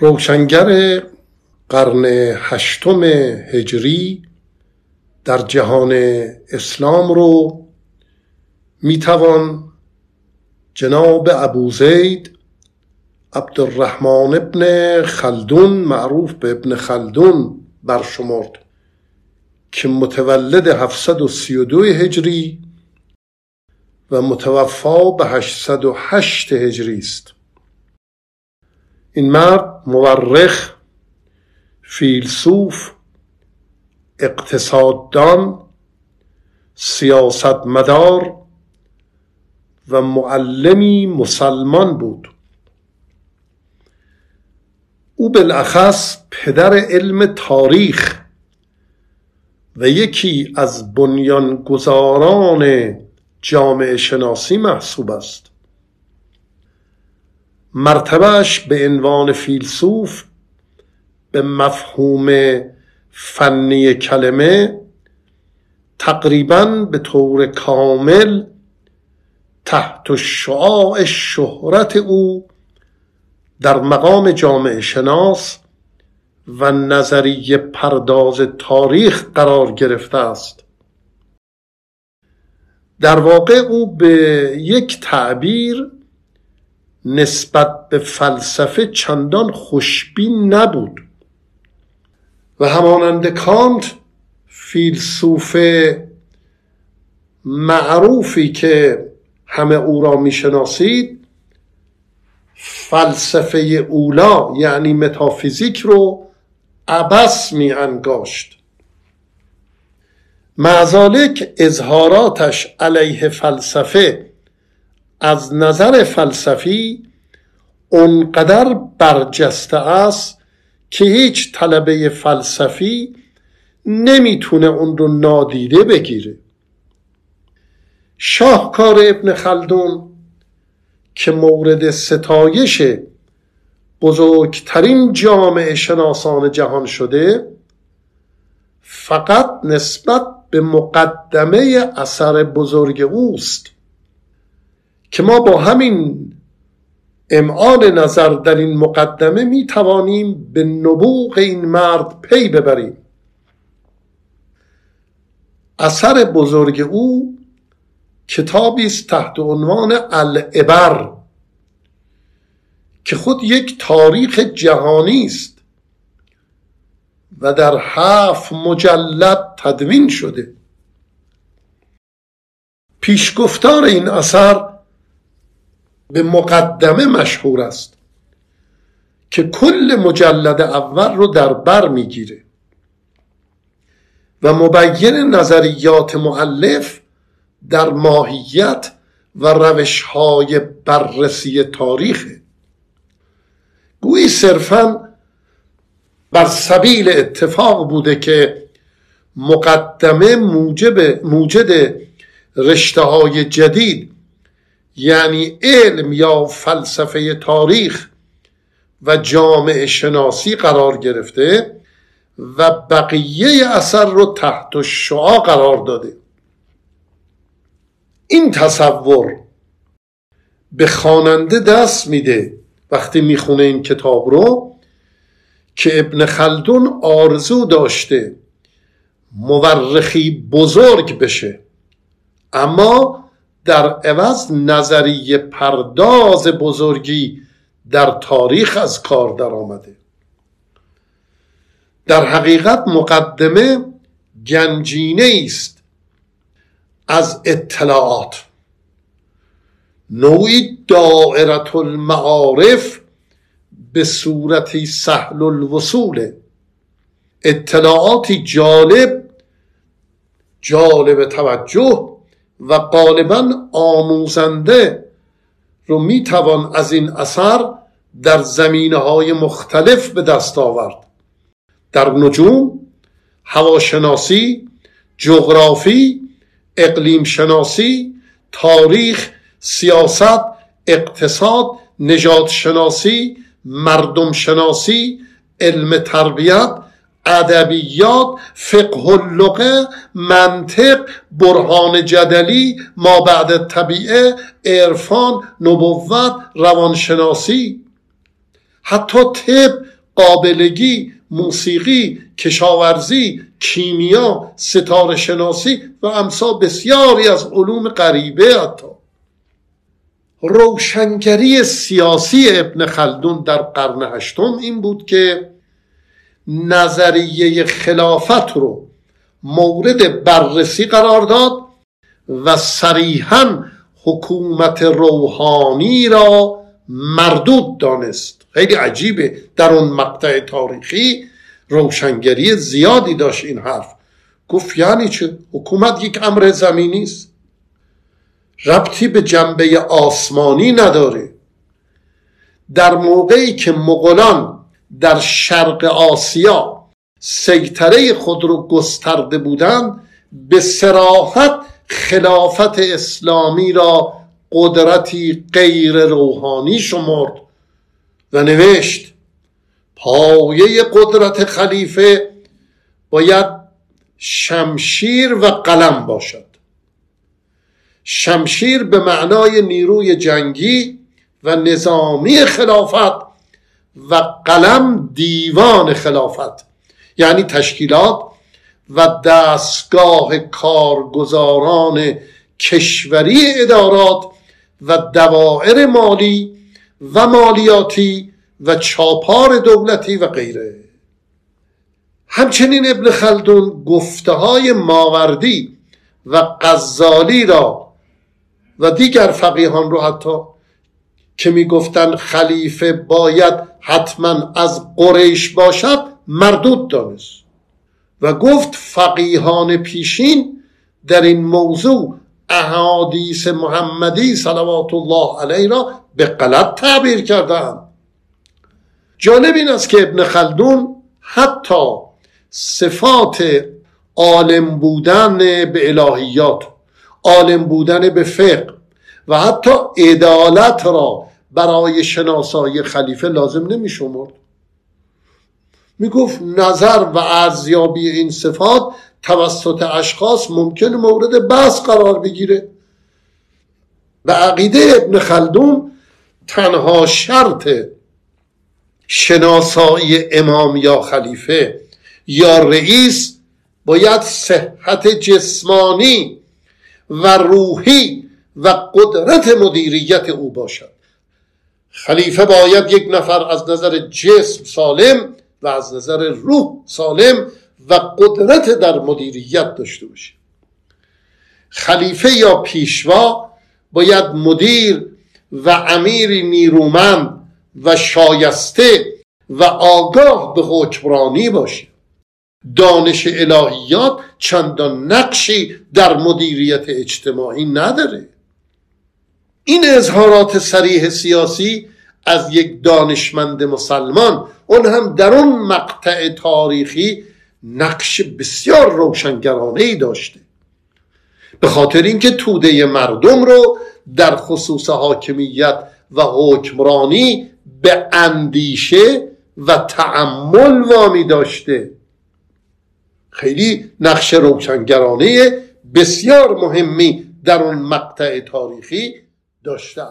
روشنگر قرن هشتم هجری در جهان اسلام رو می‌توان جناب ابو زید عبدالرحمن ابن خلدون معروف به ابن خلدون برشمرد که متولد 732 هجری و متوفا به 808 هجری است. این مرد مورخ فیلسوف اقتصاددان سیاستمدار و معلمی مسلمان بود. او بالاخص پدر علم تاریخ و یکی از بنیانگذاران جامعه شناسی محسوب است. مرتبهش به عنوان فیلسوف به مفهوم فنی کلمه تقریبا به طور کامل تحت شعاع شهرت او در مقام جامعه شناس و نظریه پرداز تاریخ قرار گرفته است. در واقع او به یک تعبیر نسبت به فلسفه چندان خوشبین نبود. و همانند کانت فیلسوف معروفی که همه او را می‌شناسید فلسفه اولا یعنی متافیزیک رو عبس می انگاشت معذالک اظهاراتش علیه فلسفه از نظر فلسفی اونقدر برجسته است که هیچ طلبه فلسفی نمی‌تونه اون رو نادیده بگیره. شاهکار ابن خلدون که مورد ستایش بزرگترین جامعه شناسان جهان شده فقط نسبت به مقدمه اثر بزرگ اوست. که ما با همین امعان نظر در این مقدمه می توانیم به نبوغ این مرد پی ببریم. اثر بزرگ او کتابی است تحت عنوان العبر که خود یک تاریخ جهانی است و در هفت مجلد تدوین شده. پیشگفتار این اثر به مقدمه مشهور است که کل مجلد اول رو در بر می‌گیره و مبین نظریات معلف در ماهیت و روش های بررسی تاریخه. گویی صرفا بر سبیل اتفاق بوده که مقدمه موجب موجد رشته های جدید یعنی علم یا فلسفه تاریخ و جامعه شناسی قرار گرفته و بقیه اثر رو تحت شعا قرار داده. این تصور به خواننده دست میده وقتی می‌خونه این کتاب رو که ابن خلدون آرزو داشته مورخی بزرگ بشه. اما در عوض نظریه پرداز بزرگی در تاریخ از کار در آمده در حقیقت مقدمه گنجینه است از اطلاعات. نوعی دائرت المعارف به صورتی سهل الوصول. اطلاعاتی جالب جالب توجه و غالبا آموزنده رو می‌توان از این اثر در زمینه های مختلف به دست آورد. در نجوم هواشناسی جغرافی اقلیم شناسی تاریخ سیاست اقتصاد نجات شناسی مردم شناسی علم تربیت ادبیات فقه اللغه منطق برهان جدلی ما بعد طبیعه عرفان نبوت روانشناسی. حتی طب قابلگی موسیقی کشاورزی کیمیا ستاره شناسی و امثال بسیاری از علوم غریبه حتی. روشنگری سیاسی ابن خلدون در قرن هشتم این بود که نظریه خلافت رو مورد بررسی قرار داد و صریحا حکومت روحانی را مردود دانست. خیلی عجیبه. در اون مقطع تاریخی روشنگری زیادی داشت این حرف. گفت یعنی چه؟ حکومت یک امر زمینی است. ربطی به جنبه آسمانی نداره. در موقعی که مغولان در شرق آسیا سیطره خود رو گسترده بودند به سراحت خلافت اسلامی را قدرتی غیر روحانی شمرد و نوشت پایه قدرت خلیفه باید شمشیر و قلم باشد. شمشیر به معنای نیروی جنگی و نظامی خلافت و قلم دیوان خلافت یعنی تشکیلات و دستگاه کارگزاران کشوری ادارات و دوائر مالی و مالیاتی و چاپار دولتی و غیره. همچنین ابن خلدون گفته های ماوردی و غزالی را و دیگر فقیهان رو حتی که می‌گفتند خلیفه باید حتما از قریش باشد مردود دانست. و گفت فقیهان پیشین در این موضوع احادیث محمدی صلوات الله علیه را به غلط تعبیر کردند جالب این است که ابن خلدون حتی صفات عالم بودن به الهیات عالم بودن به فقه و حتی عدالت را برای شناسایی خلیفه لازم نمی شمرد. می گفت نظر و ارزیابی این صفات توسط اشخاص ممکن مورد بحث قرار بگیره. به عقیده ابن خلدون تنها شرط شناسایی امام یا خلیفه یا رئیس باید صحت جسمانی و روحی و قدرت مدیریت او باشد. خلیفه باید یک نفر از نظر جسم سالم و از نظر روح سالم و قدرت در مدیریت داشته باشه. خلیفه یا پیشوا باید مدیر و امیری نیرومند و شایسته و آگاه به حکمرانی باشه. دانش الهیات چندان نقشی در مدیریت اجتماعی نداره. این اظهارات سریح سیاسی از یک دانشمند مسلمان اون هم در اون مقطع تاریخی نقش بسیار روشنگرانه ای داشته. به خاطر اینکه توده مردم رو در خصوص حاکمیت و حکمرانی به اندیشه و تعمل وامی داشته. خیلی نقش روشنگرانه بسیار مهمی در اون مقطع تاریخی داشته